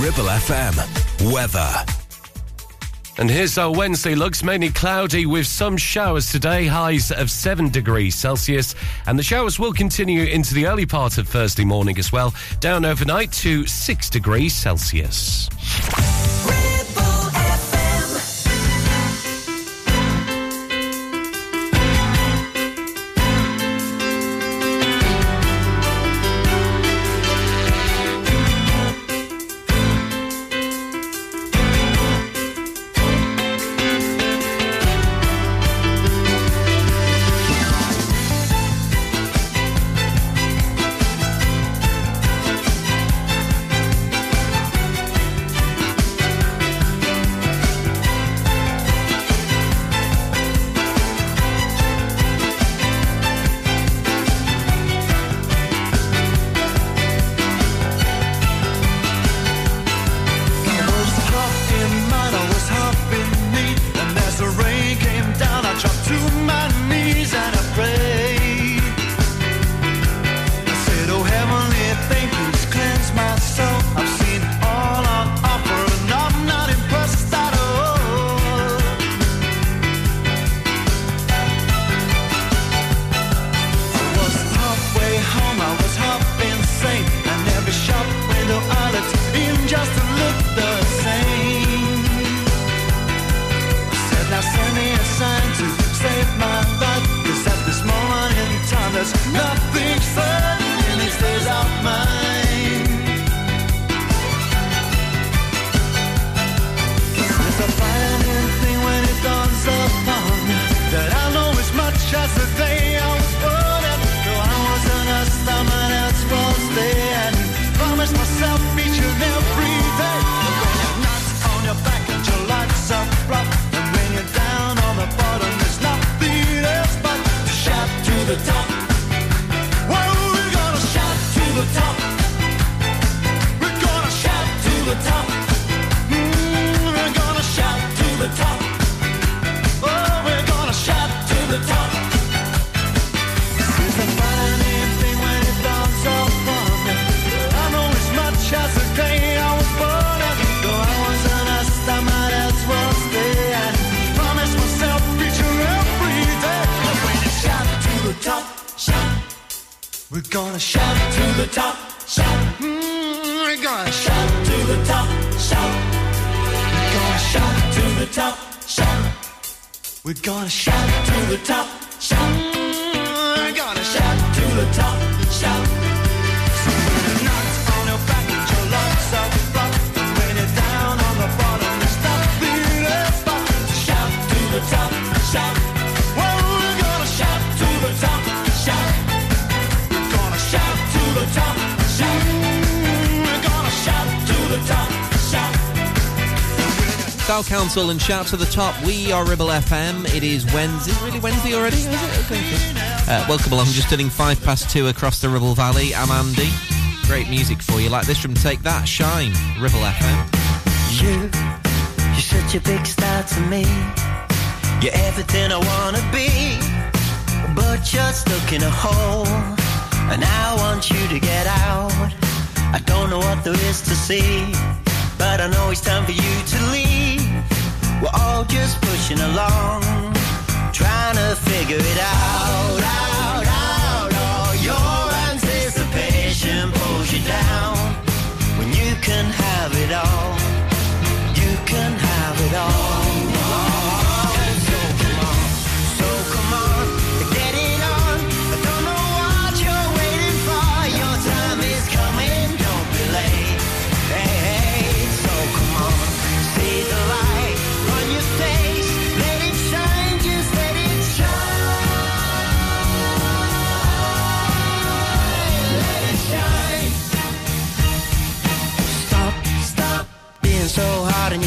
Ribble FM. Weather. And here's our Wednesday looks mainly cloudy with some showers today, highs of 7 degrees Celsius. And the showers will continue into the early part of Thursday morning as well, down overnight to 6 degrees Celsius. And shout to the top. We are Ribble FM. It is Wednesday. Really Wednesday already? Is it? Okay. Uh, welcome along. Just turning five past two across the Ribble Valley. I'm Andy. Great music for you. Like this from Take That, Shine, Ribble FM. You, you're such a big star to me. You're everything I wanna be, but you're stuck in a hole, and I want you to get out. I don't know what there is to see, but I know it's time for you to leave. We're all just pushing along, trying to figure it out, out, out. All your anticipation pulls you down when you can have it all. You can have it all.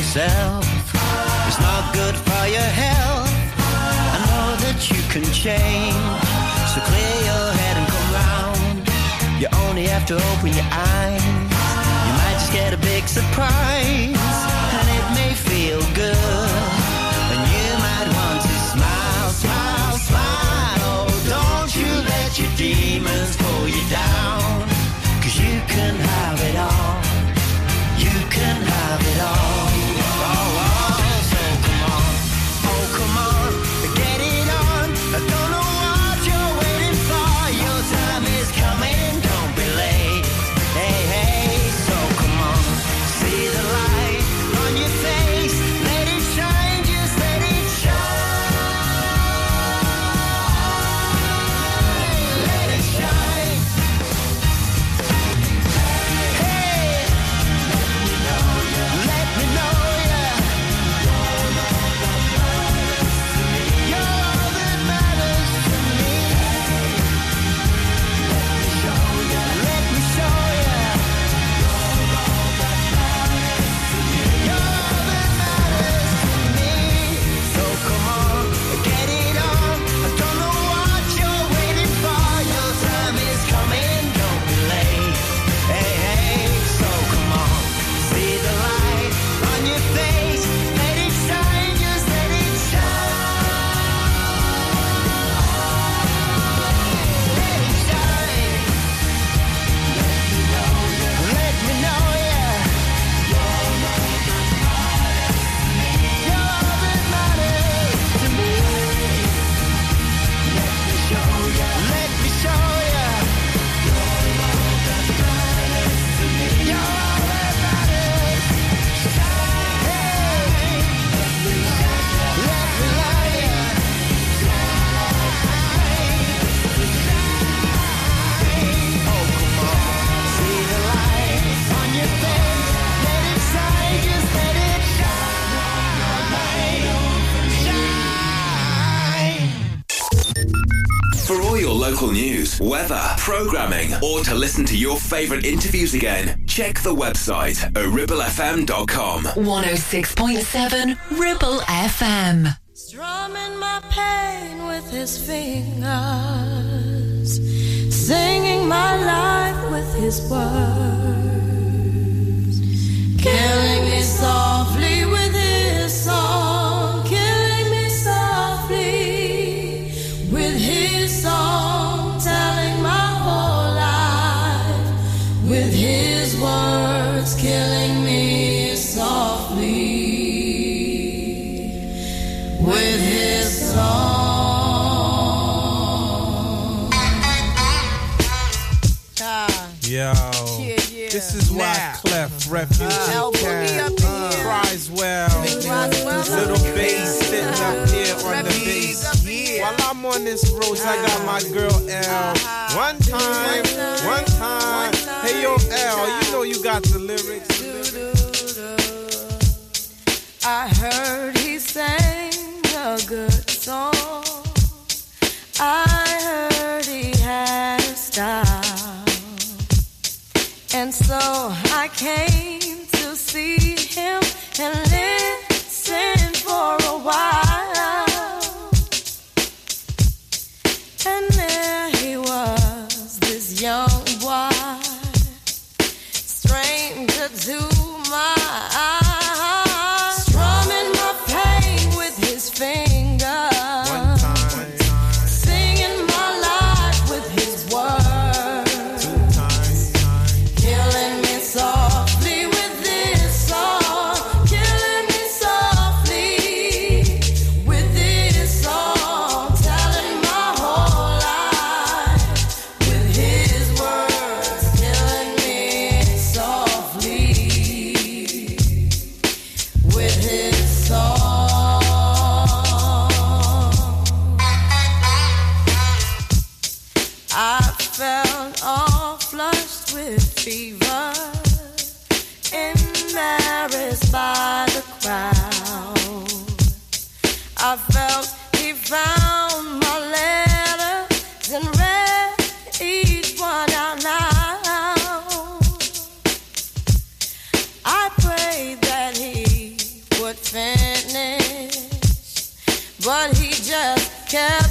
Yourself. It's not good for your health. I know that you can change. So clear your head and come round. You only have to open your eyes. You might just get a big surprise. And it may feel good. And you might want to smile, smile, smile. Oh, don't you let your demons pull you down. Cause. You can local news, weather, programming, or to listen to your favourite interviews again, check the website ribblefm.com. 106.7 Ribble FM. Strumming my pain with his fingers, singing my life with his words, killing me softly with his song. Yo. This is Wyclef Refugee. Little bass sitting up here on the bass. While I'm on this road, I got my girl L. One time, one time. Hey yo, Al, you know you got the lyrics. I heard he sang a good song. I heard he had a style. And so I came to see him and live. care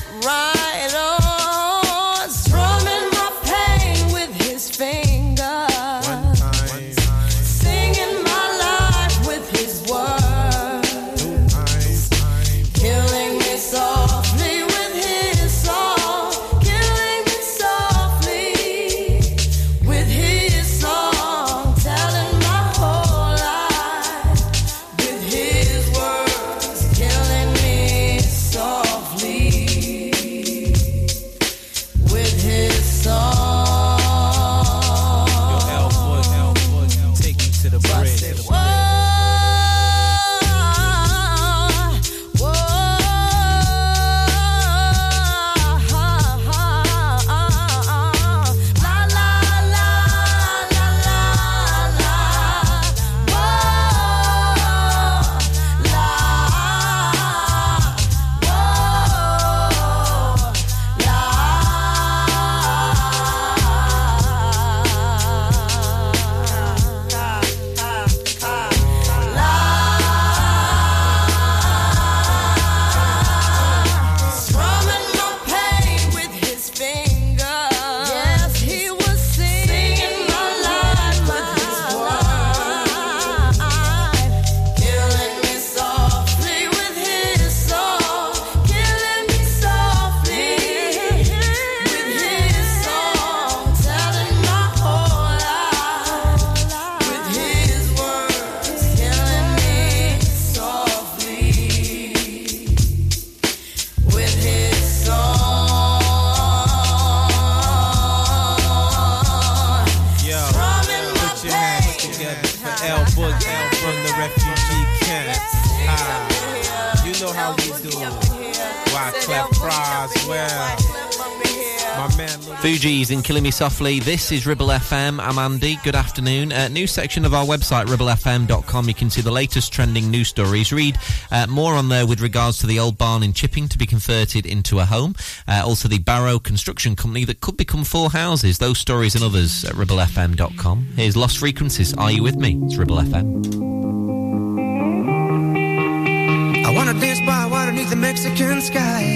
Fugees in Killing Me Softly. This is Ribble FM. I'm Andy. Good afternoon. Uh, news section of our website, ribblefm.com. You can see the latest trending news stories. Read uh, more on there with regards to the old barn in Chipping to be converted into a home. Uh, also, the Barrow Construction Company that could become four houses. Those stories and others at ribblefm.com. Here's Lost Frequencies. Are you with me? It's Ribble FM. I wanna dance by water beneath the Mexican sky.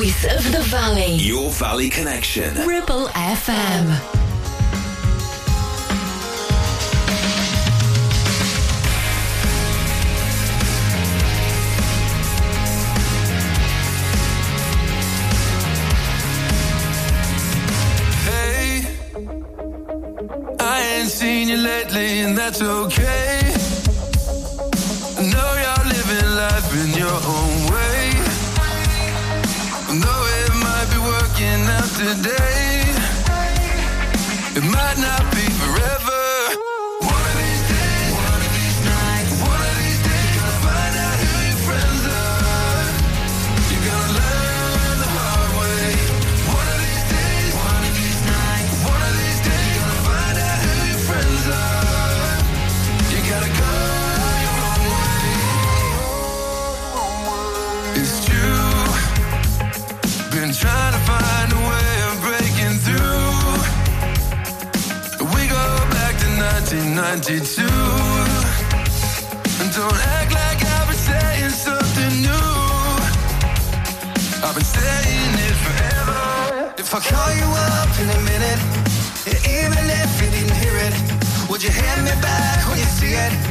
The voice of the valley. Your Valley Connection. Ribble FM. Hey, I ain't seen you lately, and that's okay. 1992. And don't act like I've been saying something new. I've been saying it forever. If I call you up in a minute, even if you didn't hear it, would you hand me back when you see it?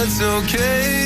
That's okay.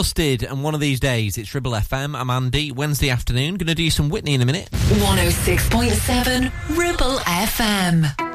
Busted, and one of these days it's Ribble FM. I'm Andy. Wednesday afternoon, going to do some Whitney in a minute. 106.7 Ribble FM.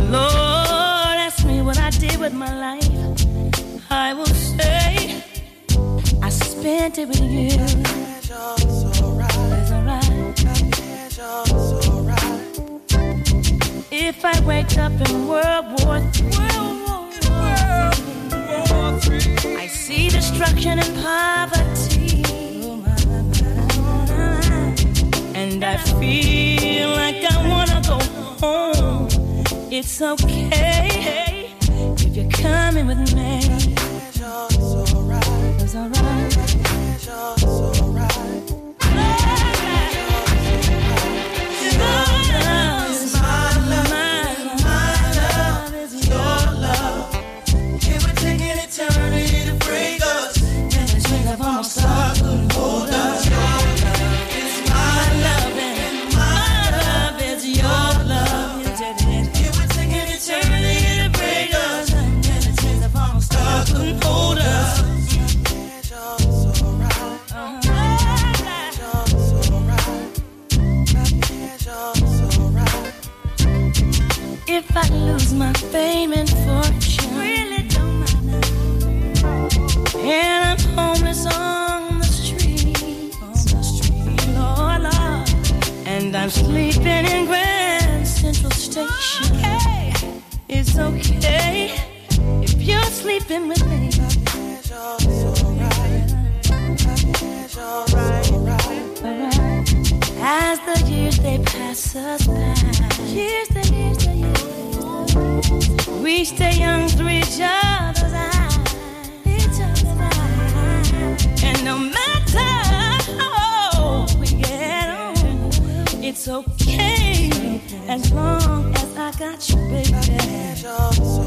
Lord asks me what I did with my life, I will say I spent it with you. It's alright. If I wake up in World War III, I see destruction and poverty. And I feel like I wanna go home. It's okay if you're coming with me. It's alright. Okay if you're sleeping with me. As the years they pass us by, years the years the years, we stay young through each other's eyes, each other's eyes. And no matter how we get on, it's okay as long as I got you, baby. Your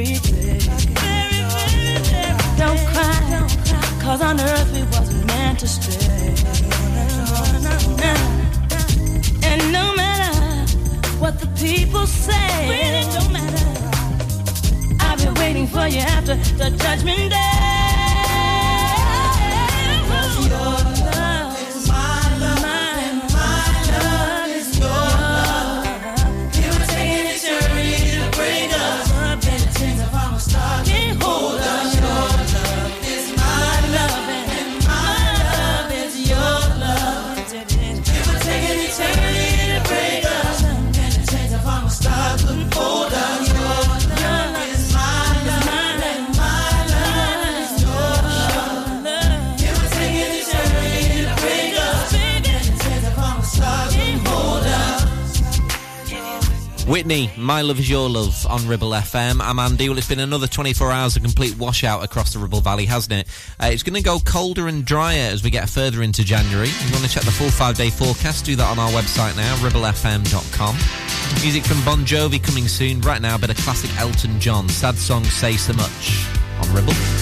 Don't cry, cause on earth we wasn't meant to stay. And no matter what the people say, it don't matter. I've been waiting for you after the judgment day. Whitney, My Love Is Your Love on Ribble FM. I'm Andy. Well, it's been another 24 hours of complete washout across the Ribble Valley, hasn't it? Uh, it's going to go colder and drier as we get further into January. If you want to check the full five day forecast, do that on our website now, ribblefm.com. Music from Bon Jovi coming soon. Right now, a bit of classic Elton John. Sad song Say So Much on Ribble.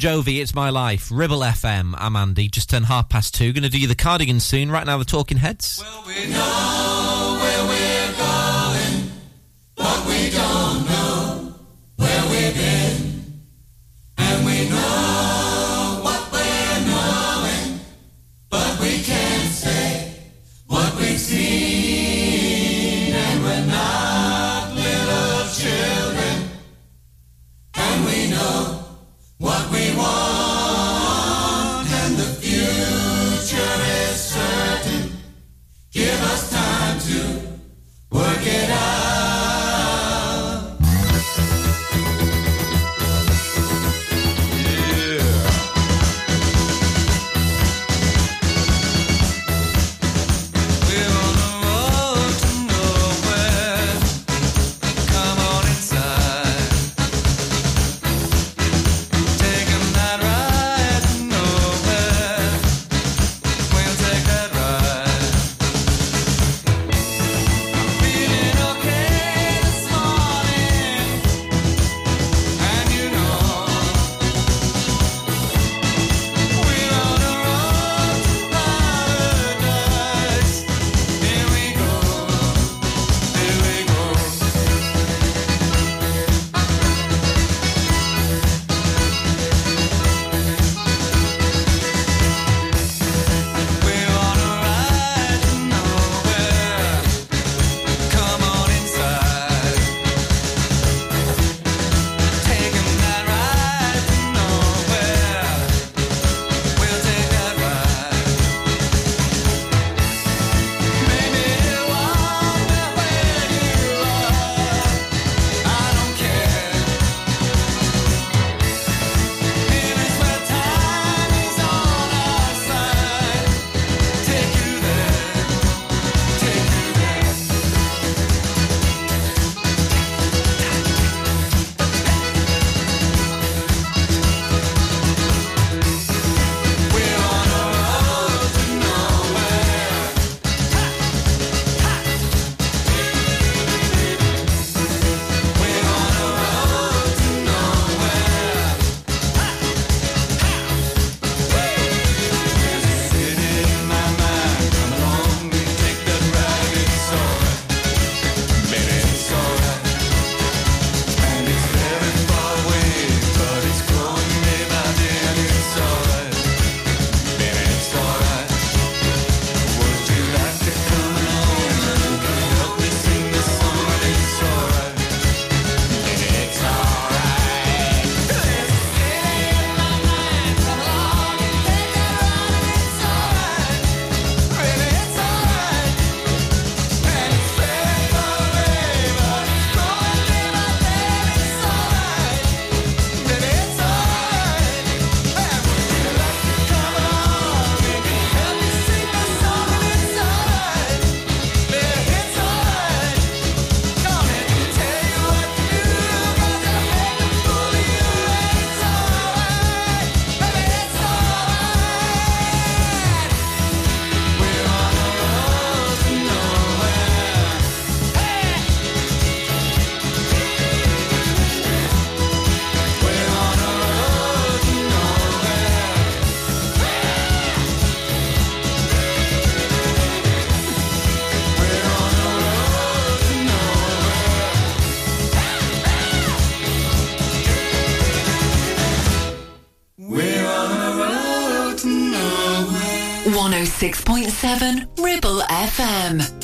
Jovi, It's My Life, Ribble FM. I'm Andy, just turned half past two. Going to do you the cardigan soon. Right now, the Talking Heads. Well, we know where we're going, but we don't know where we've been. 107 Ribble FM.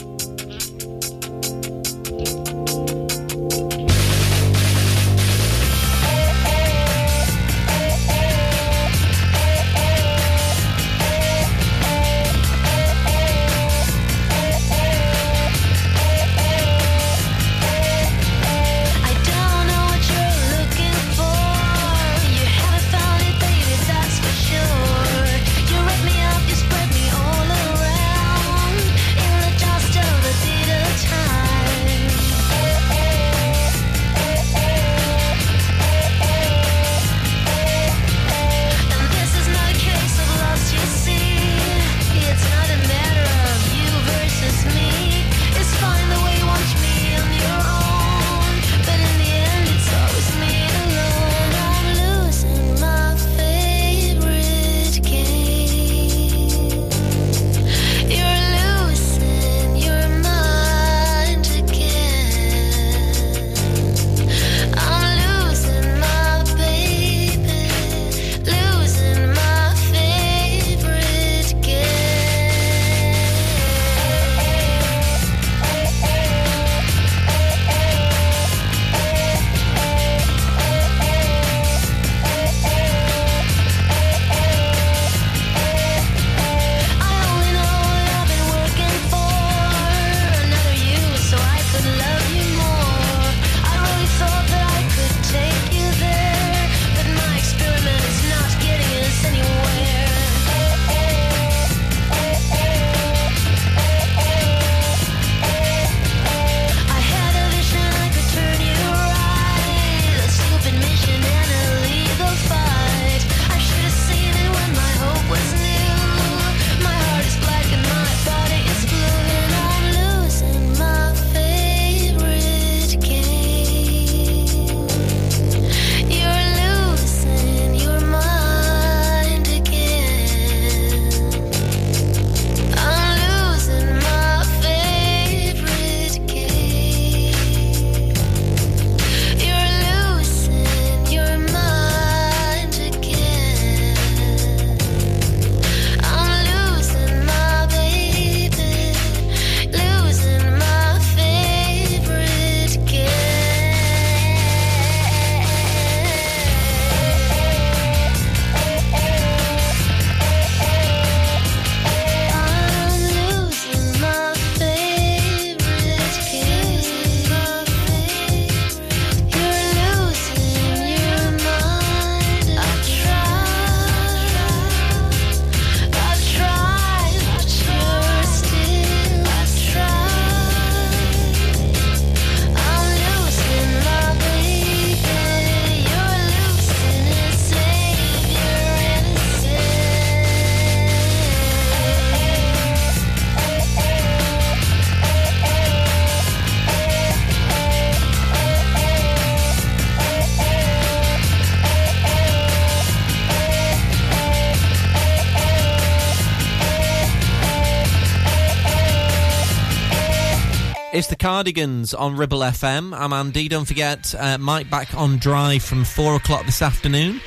Cardigans on Ribble FM. I'm Andy. Don't forget, uh, Mike back on Drive from 4 o'clock this afternoon.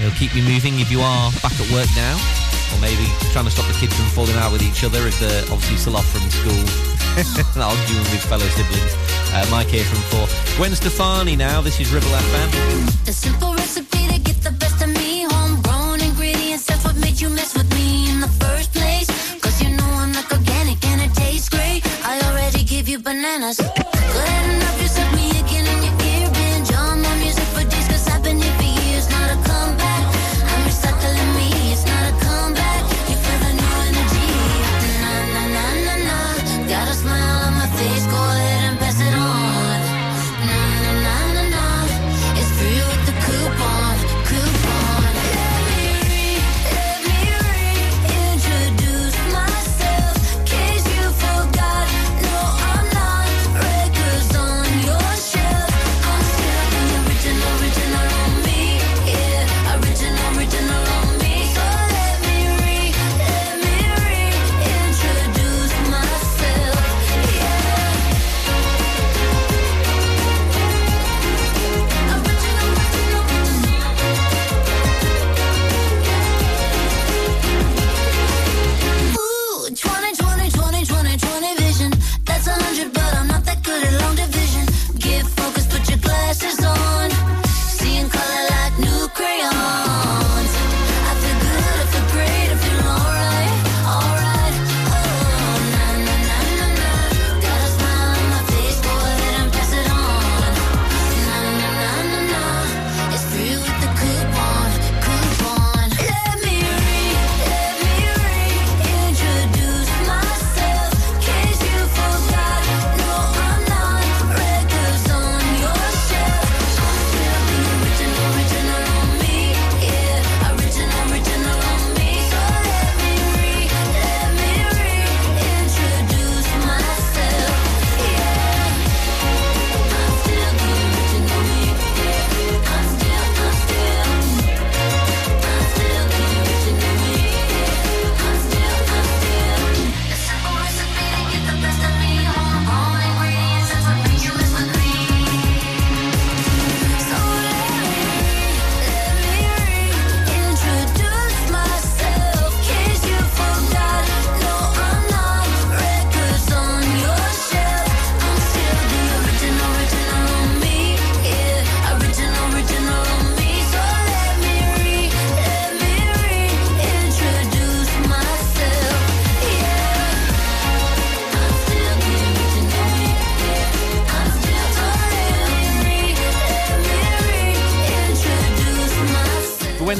It'll keep you moving if you are back at work now, or maybe trying to stop the kids from falling out with each other if they're obviously still off from school and arguing with fellow siblings. Uh, Mike here from 4. Gwen Stefani now. This is Ribble FM. bananas.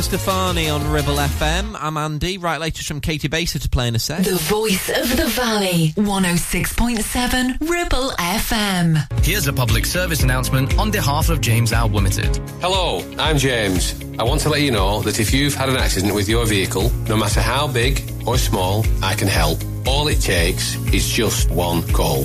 Stefani on Ribble FM. I'm Andy. Right, latest from Katie Baser to play in a sec. The voice of the valley. 106.7 Ribble FM. Here's a public service announcement on behalf of James Alt Limited. Hello, I'm James. I want to let you know that if you've had an accident with your vehicle, no matter how big or small, I can help. All it takes is just one call.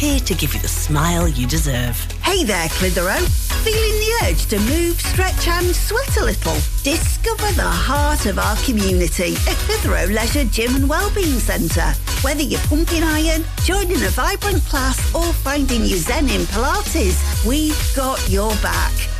here to give you the smile you deserve. Hey there, Clitheroe. Feeling the urge to move, stretch and sweat a little? Discover the heart of our community at Clitheroe Leisure Gym and Wellbeing Centre. Whether you're pumping iron, joining a vibrant class or finding your zen in Pilates, we've got your back.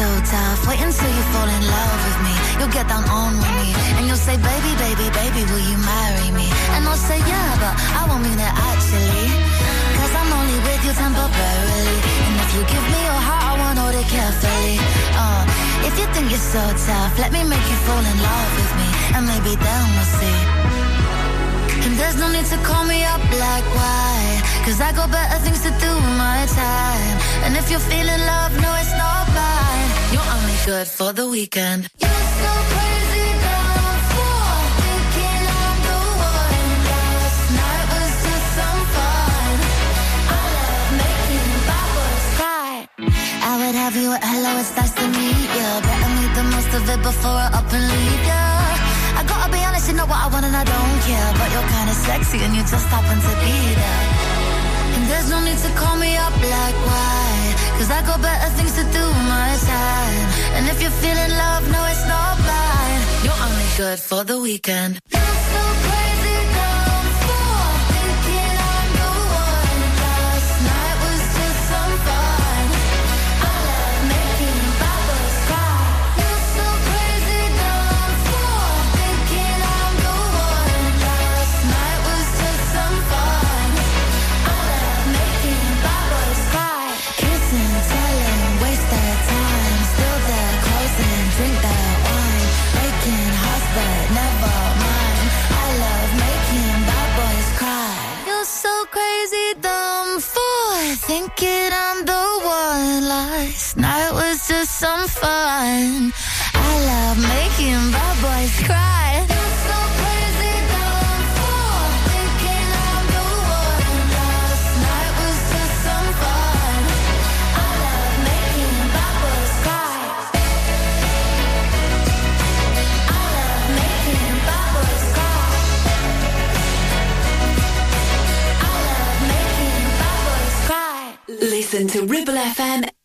So tough. Wait until you fall in love with me. You'll get down on one knee. And you'll say, baby, baby, baby, will you marry me? And I'll say, yeah, but I won't mean it actually. Cause I'm only with you temporarily. And if you give me your heart, I want hold it carefully. Uh, if you think you're so tough, let me make you fall in love with me. And maybe then we'll see. And there's no need to call me up like why Cause I got better things to do with my time And if you're feeling love, no it's not mine You're only good for the weekend. You're so crazy, dumb fool Thinking I'm the one Last night was just some fun. I love making boys cry. I would have you at hello, it's nice to meet ya. Better make the most of it before I up and leave ya. I gotta be honest, you know what I want and I don't care. But you're kinda sexy and you just happen to be there. And there's no need to call me up like why? Cause I got better things to do good for the weekend boys cry. I love making bad boys cry. Listen to Ribble FM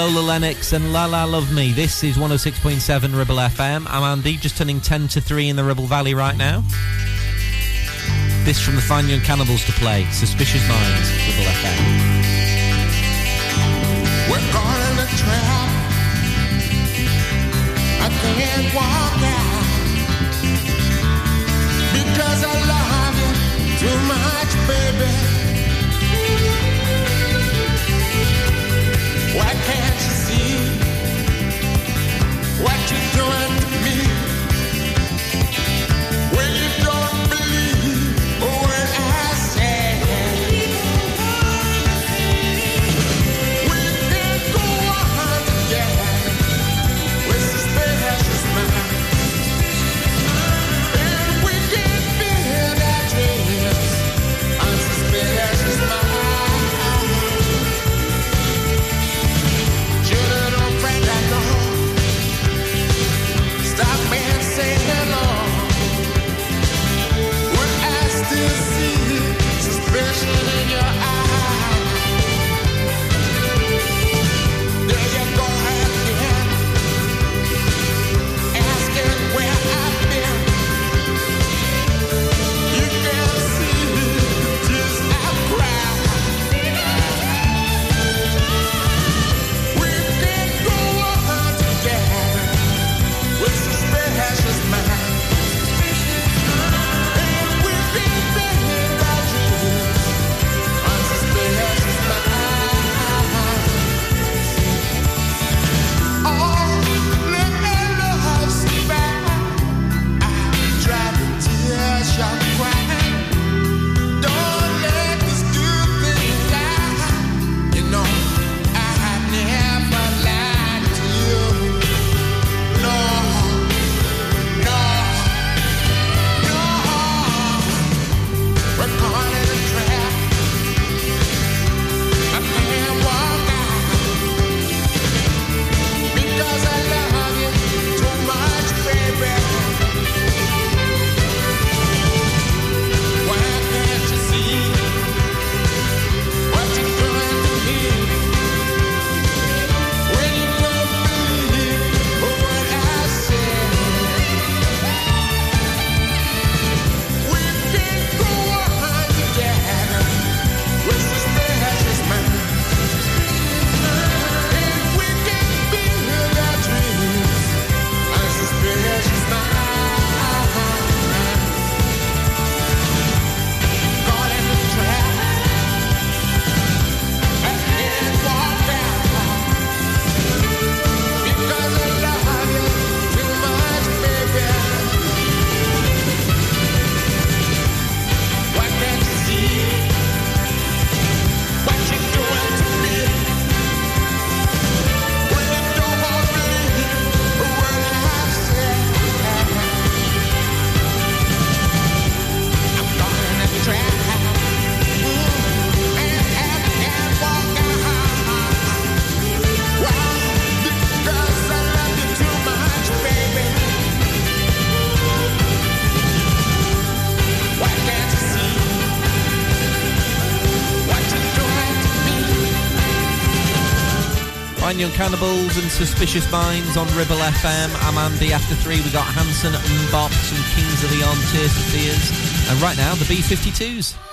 Lola Lennox and La La Love Me. This is 106.7 Ribble FM. I'm Andy, just turning 10 to 3 in the Ribble Valley right now. This from the Fine Young Cannibals to play. Suspicious Minds, Ribble FM. We're in a trap. I can't walk out because I love you too much, baby. Why can't you see what you're doing to me? Suspicion in Cannibals and Suspicious Minds on Ribble FM. I'm Andy. After three, we got Hanson, and MMMBop, some Kings of for Fears. And right now, the B-52s.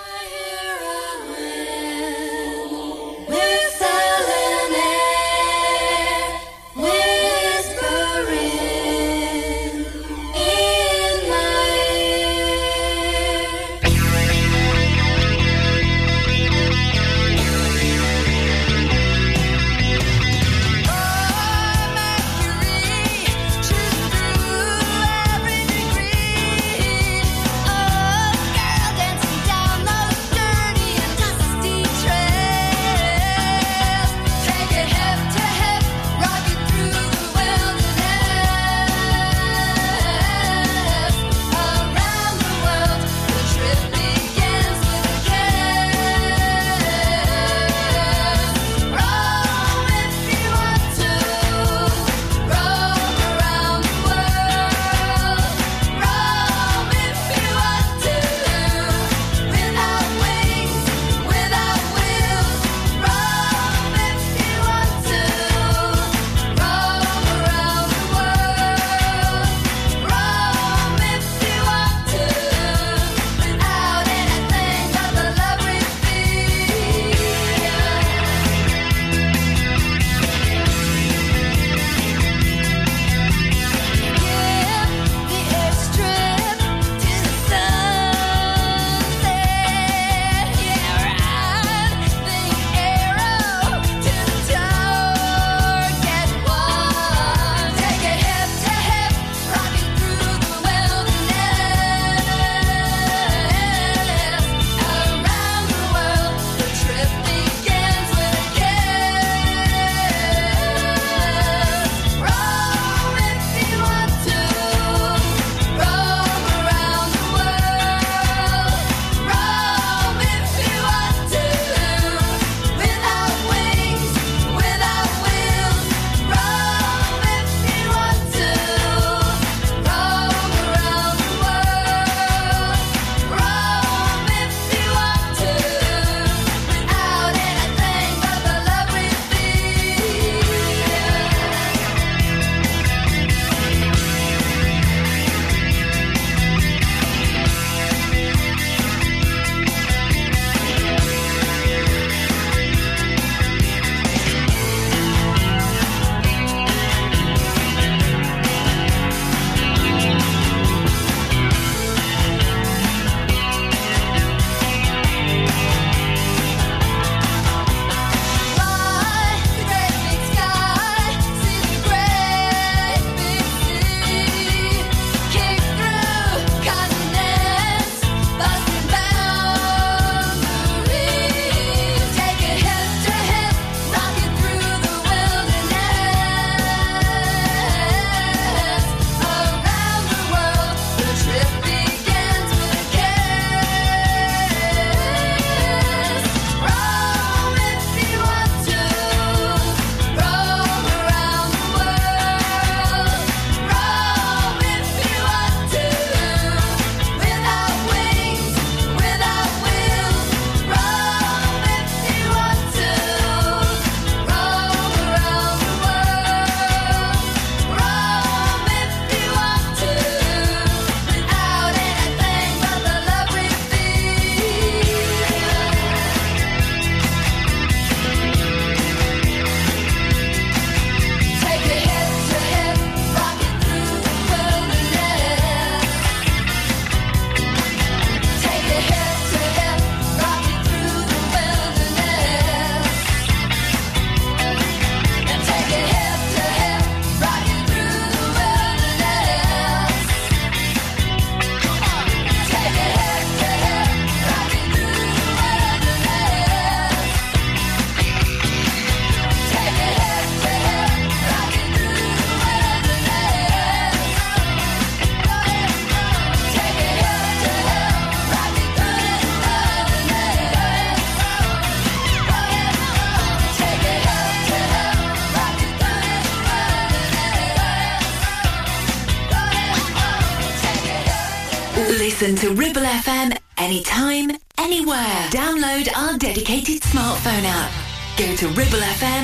Ribble FM.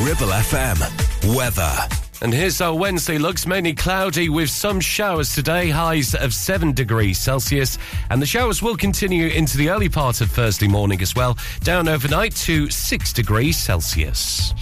Ribble FM. Weather. And here's our Wednesday looks mainly cloudy with some showers today, highs of 7 degrees Celsius. And the showers will continue into the early part of Thursday morning as well, down overnight to 6 degrees Celsius.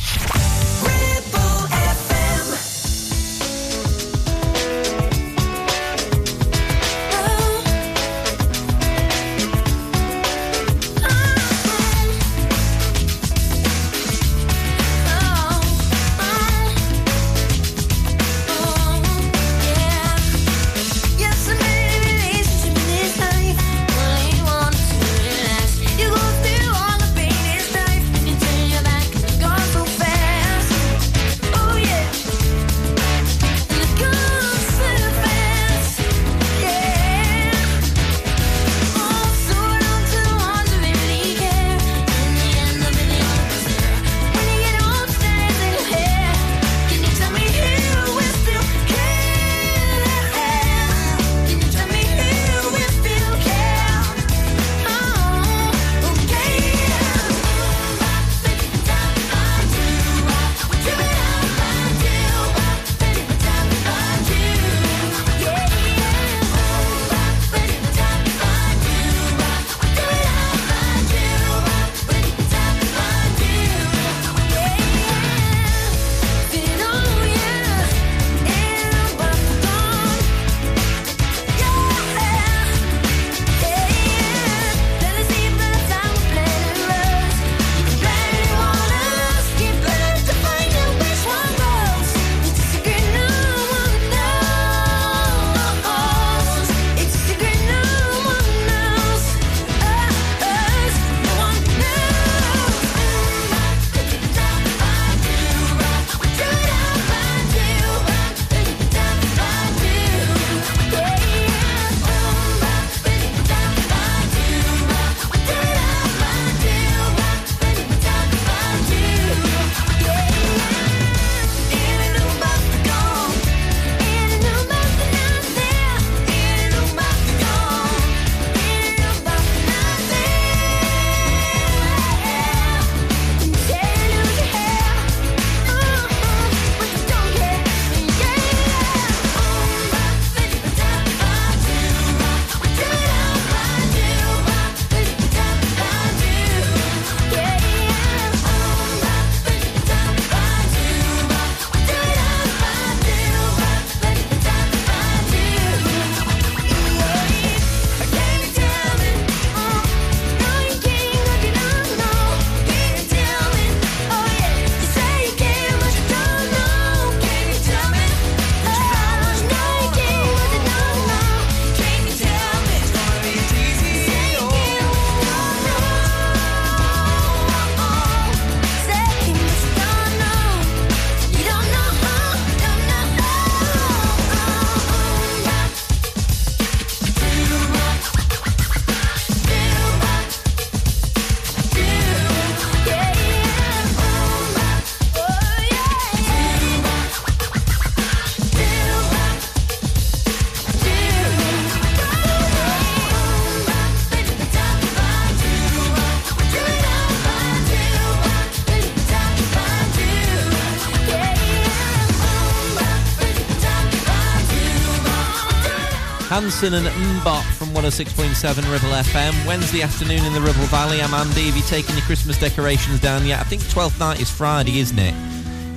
Hanson and MMMBop from 106.7 Ribble FM. Wednesday afternoon in the Ribble Valley. I'm Andy. Have you taken your Christmas decorations down yet? I think 12th night is Friday, isn't it?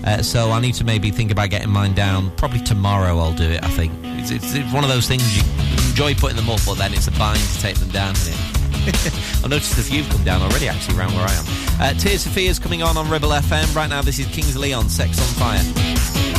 Uh, so I need to maybe think about getting mine down. Probably tomorrow I'll do it, I think. It's, it's, it's one of those things you enjoy putting them up, but then it's a bind to take them down? I've noticed a few have come down already, actually, around where I am. Uh, Tears for Fears coming on on Ribble FM. Right now, this is Kings of Leon Sex on Fire.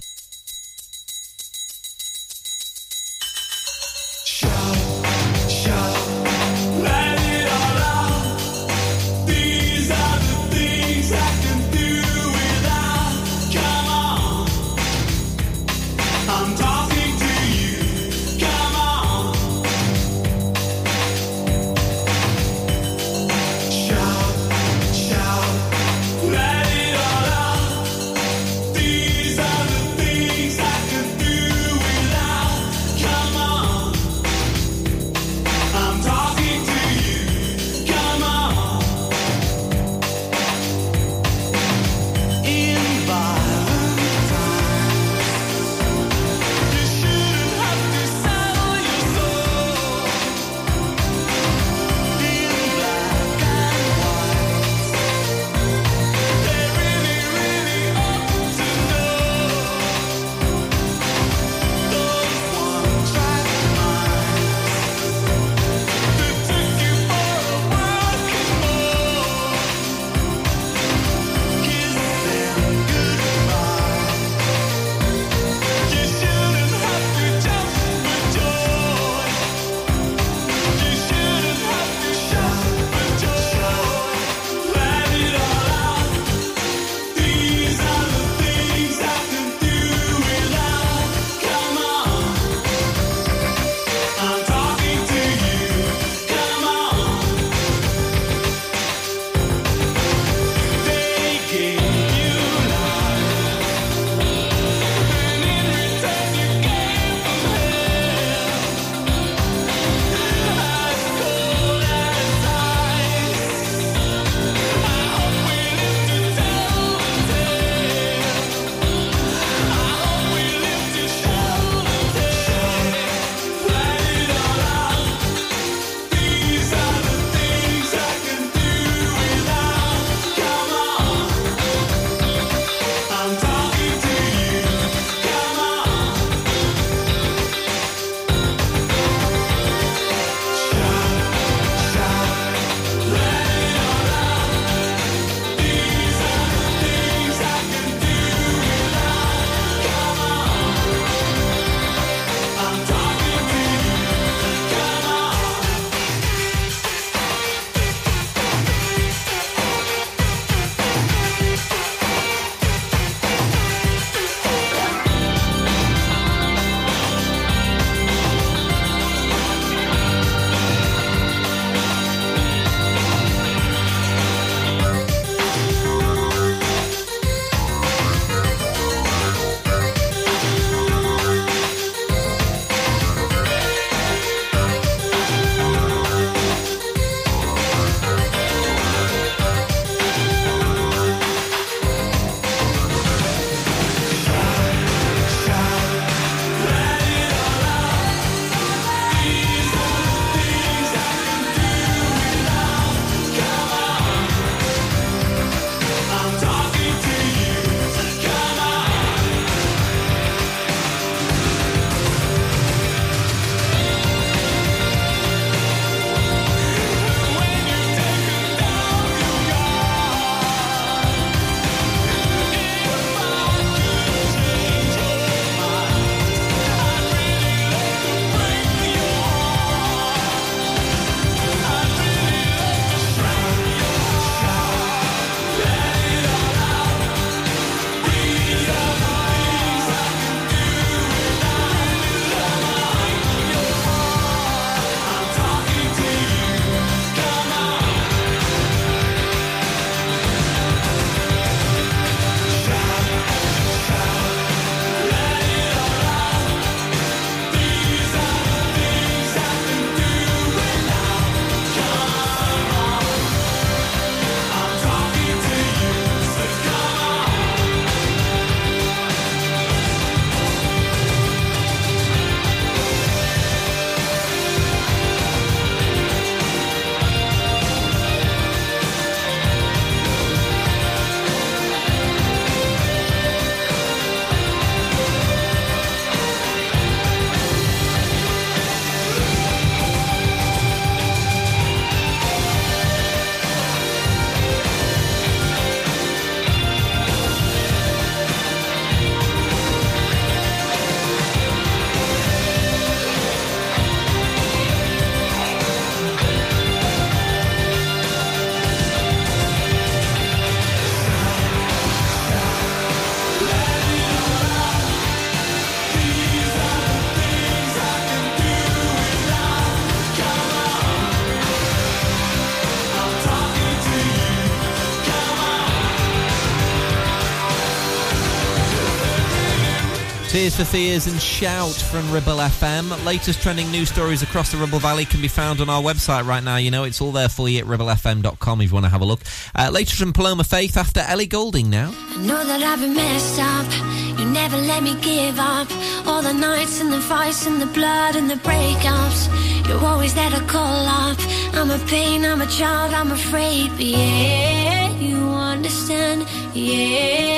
Tears for Fears and Shout from Ribble FM. Latest trending news stories across the Ribble Valley can be found on our website right now. You know, it's all there for you at ribblefm.com if you want to have a look. Uh, latest from Paloma Faith after Ellie Goulding now. I know that I've been messed up. You never let me give up. All the nights and the fights and the blood and the breakups. You're always there to call up. I'm a pain, I'm a child, I'm afraid. But yeah, you understand. Yeah.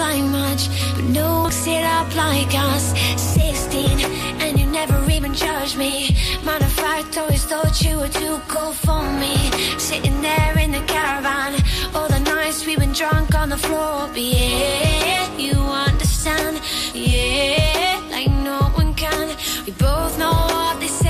like much, but no one sit up like us. 16, and you never even judge me. Matter of fact, always thought you were too cool for me. Sitting there in the caravan, all the nights we been drunk on the floor. But yeah, you understand, yeah, like no one can. We both know what they say.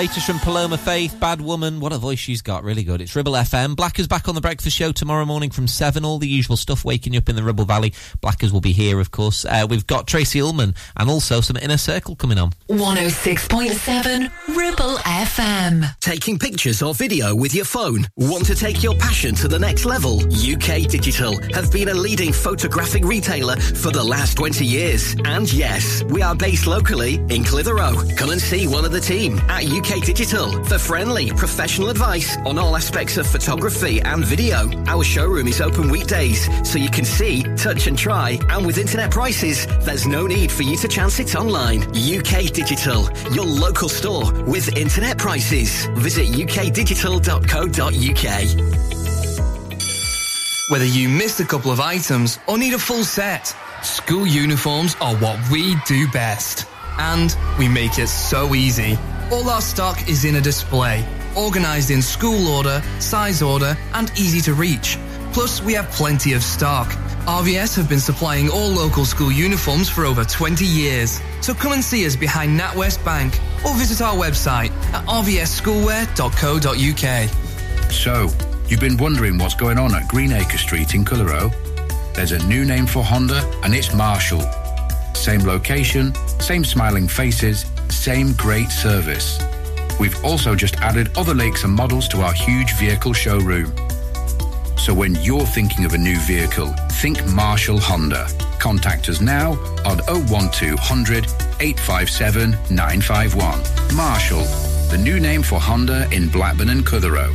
Latest from Paloma Faith, Bad Woman. What a voice she's got. Really good. It's Ribble FM. Blackers back on the breakfast show tomorrow morning from 7. All the usual stuff waking you up in the Ribble Valley. Blackers will be here, of course. Uh, we've got Tracey Ullman and also some Inner Circle coming on. 106.7 Ribble FM. Taking pictures or video with your phone? Want to take your passion to the next level? UK Digital have been a leading photographic retailer for the last 20 years. And yes, we are based locally in Clitheroe. Come and see one of the team at UK Digital for friendly, professional advice on all aspects of photography and video. Our showroom is open weekdays, so you can see, touch and try. And with internet prices, there's no need for you to chance it online. UK Digital, your local store with internet prices. Visit ukdigital.co.uk. Whether you missed a couple of items or need a full set, school uniforms are what we do best. And we make it so easy. All our stock is in a display, organized in school order, size order, and easy to reach. Plus, we have plenty of stock. RVS have been supplying all local school uniforms for over 20 years. So come and see us behind NatWest Bank or visit our website at rvsschoolwear.co.uk. So, you've been wondering what's going on at Greenacre Street in Clitheroe? There's a new name for Honda, and it's Marshall. Same location, same smiling faces, same great service. We've also just added other lakes and models to our huge vehicle showroom. So when you're thinking of a new vehicle, think Marshall Honda. Contact us now on 01200 857 951. Marshall, the new name for Honda in Blackburn and Clitheroe.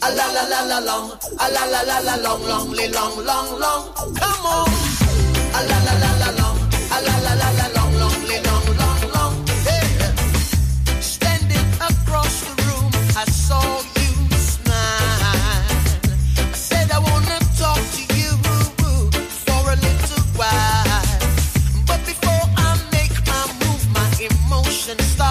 A la la la la long. A la la la la long, long, long, long, long. Come on. A la la la la long. A la la la la long, long, long, long, long. Hey. Standing across the room, I saw you smile. I said I wanna talk to you for a little while. But before I make my move, my emotions start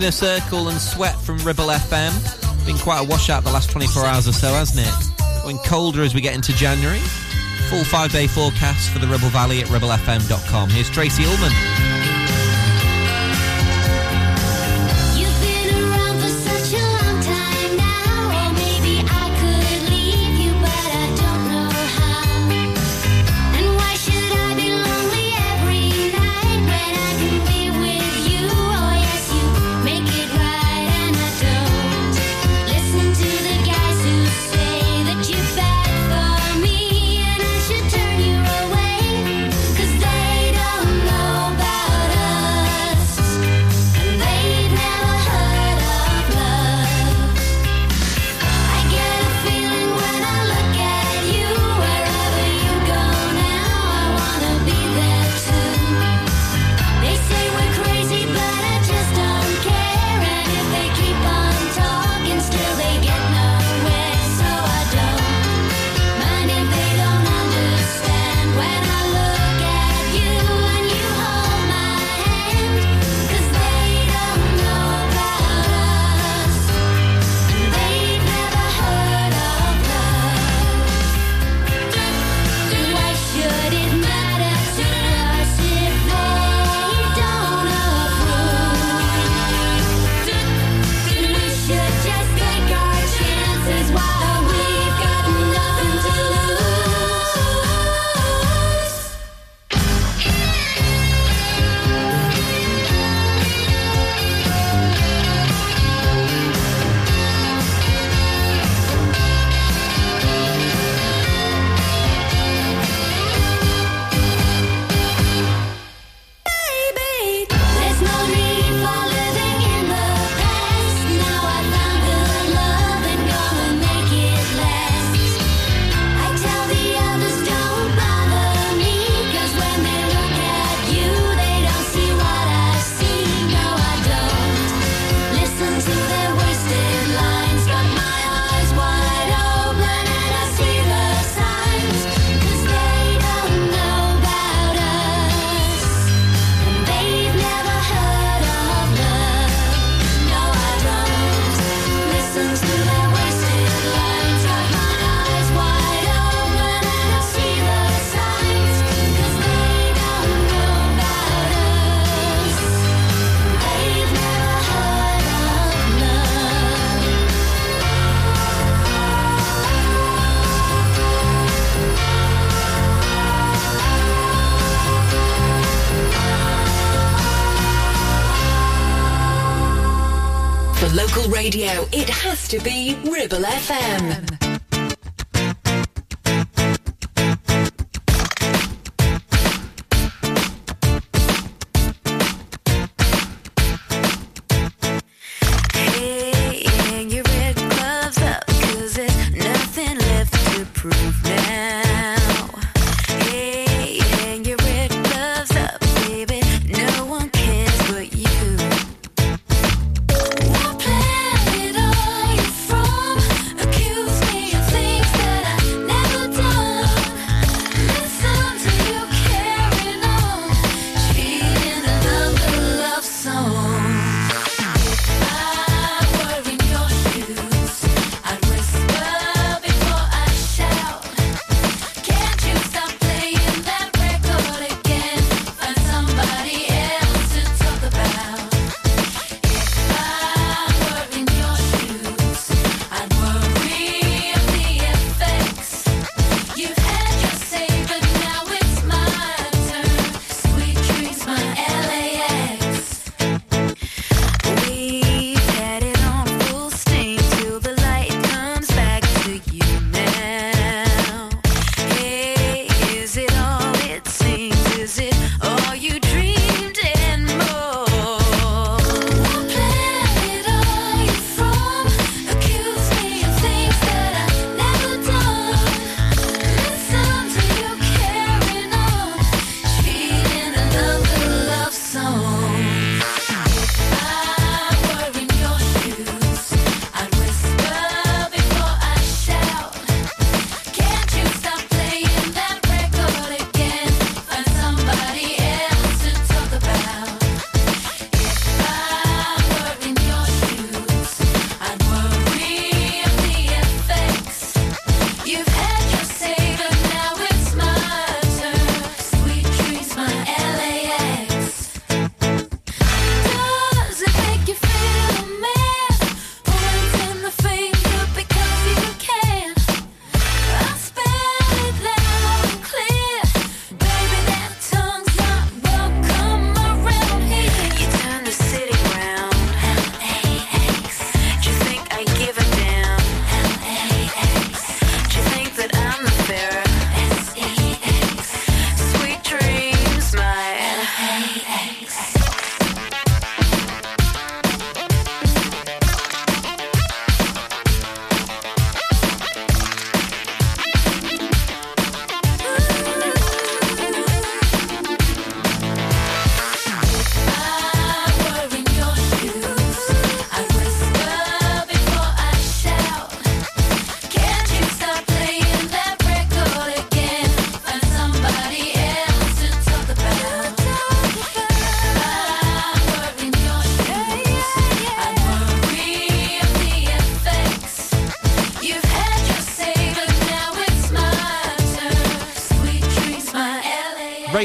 Inner Circle and Sweat from Ribble FM. Been quite a washout the last 24 hours or so, hasn't it? Going colder as we get into January. Full five-day forecast for the Ribble Valley at ribblefm.com. Here's Tracey Ullman.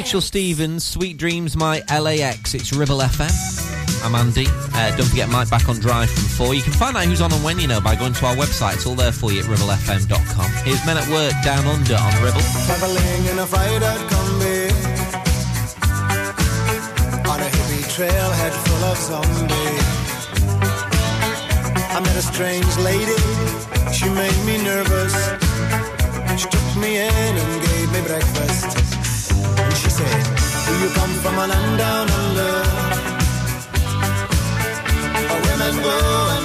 Rachel Stevens, Sweet Dreams, my LA Ex. It's Ribble FM. I'm Andy. Uh, don't forget Mike back on Drive from 4. You can find out who's on and when, you know, by going to our website. It's all there for you at ribblefm.com. Here's Men at Work Down Under on Ribble. Traveling in a Friday combi On a hippie trailhead full of zombies I met a strange lady. She made me nervous. She took me in and gave me breakfast. You come from a land down under. A women go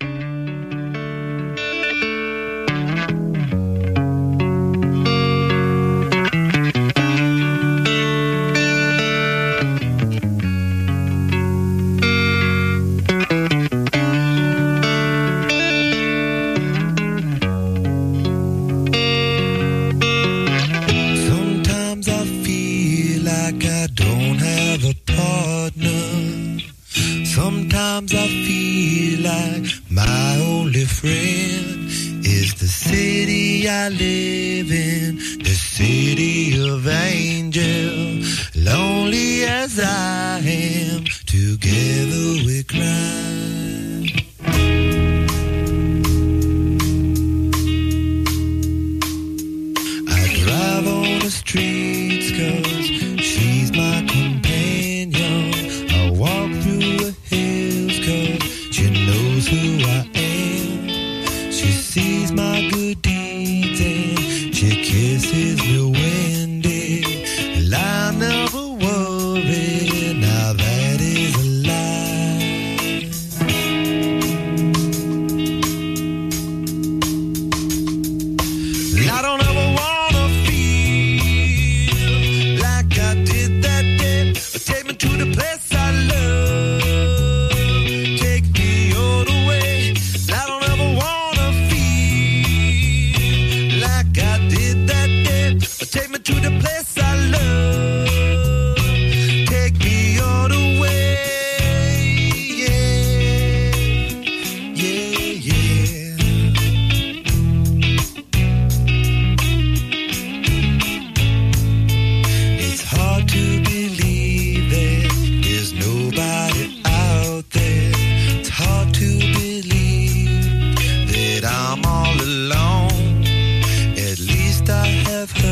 Have her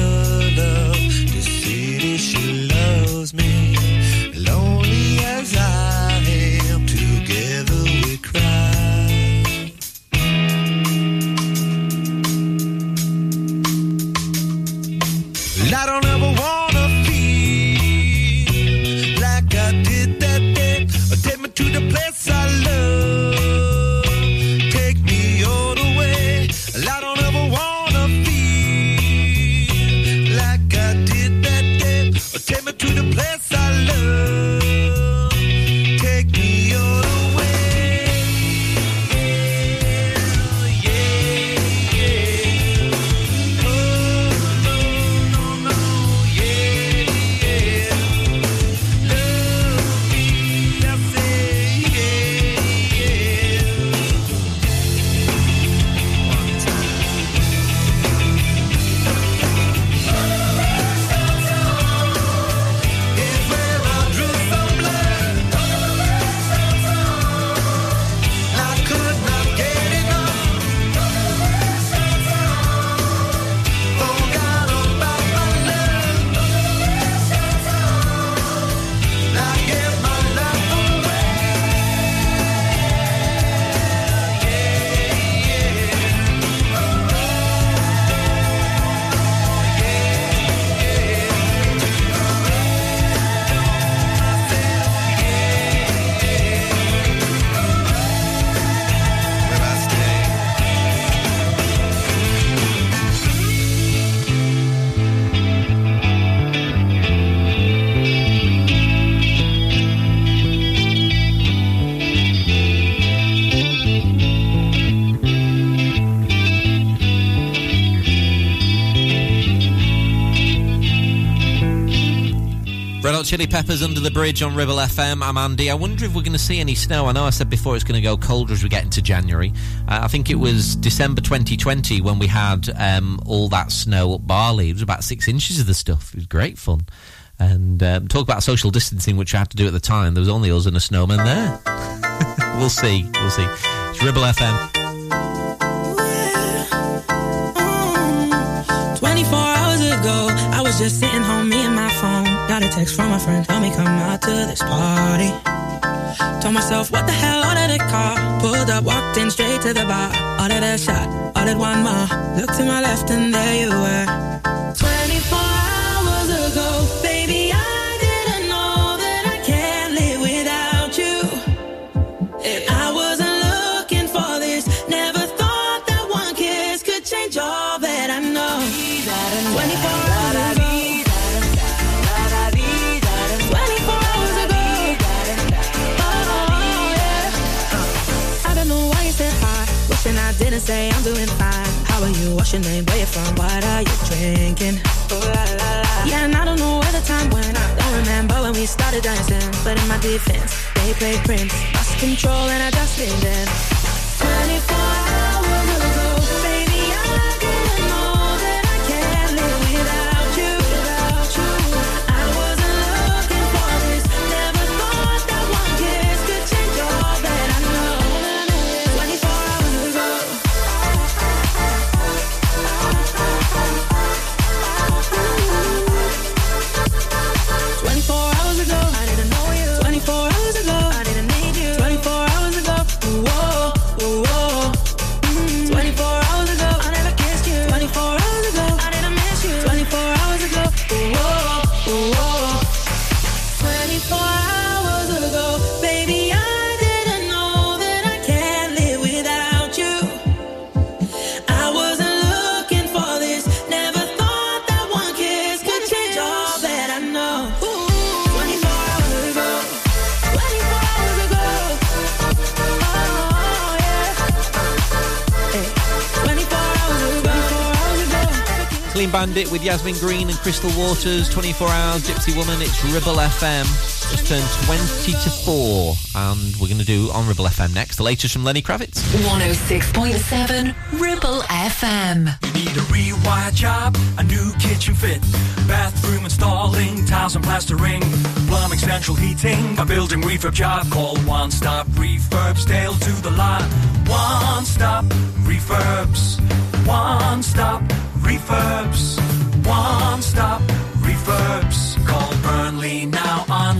Chili Peppers under the bridge on Ribble FM. I'm Andy. I wonder if we're going to see any snow. I know I said before it's going to go colder as we get into January. Uh, I think it was December 2020 when we had um, all that snow up Barley. It was about six inches of the stuff. It was great fun. And um, talk about social distancing, which I had to do at the time. There was only us and a snowman there. we'll see. We'll see. It's Ribble FM. 24 hours ago, I was just sitting home, me and my phone. Got a text from a friend, tell me come out to this party. Told myself, what the hell, ordered a car. Pulled up, walked in straight to the bar. Ordered a shot, ordered one more. Looked to my left and there you were. What's your name? Where you from? What are you drinking? Ooh, la, la, la. Yeah, and I don't know where the time went. Don't remember when we started dancing. But in my defense, they played Prince. Lost control and I just did it. Clean Bandit with Yasmin Green and Crystal Waters, 24 Hours, Gypsy Woman. It's Ribble FM. Just turned 20 to 4. And we're going to do on Ribble FM next. The latest from Lenny Kravitz. 106.7 Ribble FM. You Need a rewire job, a new kitchen fit, bathroom installing, tiles and plastering, plumbing, central heating, a building refurb job. Call One Stop Refurbs, Dale to the lot. One Stop Refurbs. One Stop Refurbs. One Stop Refurbs. Call Burnley now on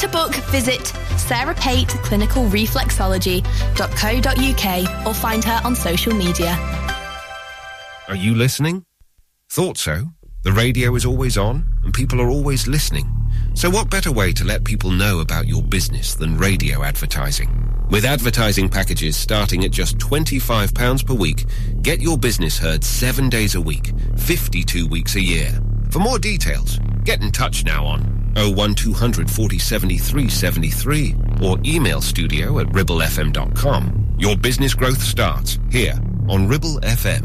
To book, visit sarahpateclinicalreflexology.co.uk or find her on social media. Are you listening? Thought so. The radio is always on and people are always listening. So what better way to let people know about your business than radio advertising? With advertising packages starting at just £25 per week, get your business heard seven days a week, 52 weeks a year. For more details, get in touch now on 01200 40 73 73 or email studio at ribblefm.com. Your business growth starts here on Ribble FM.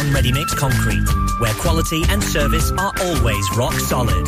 Ready Mix Concrete, where quality and service are always rock solid.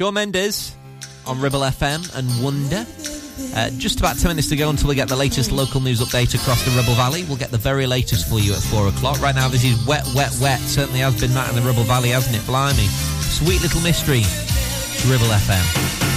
Shawn Mendes on Ribble FM and Wonder. Uh, just about 10 minutes to go until we get the latest local news update across the Ribble Valley. We'll get the very latest for you at 4 o'clock. Right now, this is wet, wet, wet. Certainly has been that in the Ribble Valley, hasn't it? Blimey. Sweet little mystery. Ribble FM.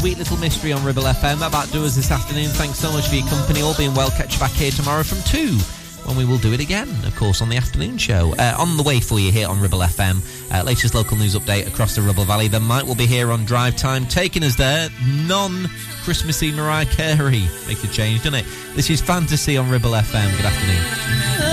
Sweet Little Mystery on Ribble FM. About do us this afternoon. Thanks so much for your company. All being well, catch you back here tomorrow from 2 when we will do it again, of course, on the afternoon show. Uh, on the way for you here on Ribble FM. Uh, latest local news update across the Ribble Valley. Then Mike will be here on Drive Time, taking us there. Non Christmassy Mariah Carey. Makes a change, doesn't it? This is Fantasy on Ribble FM. Good afternoon.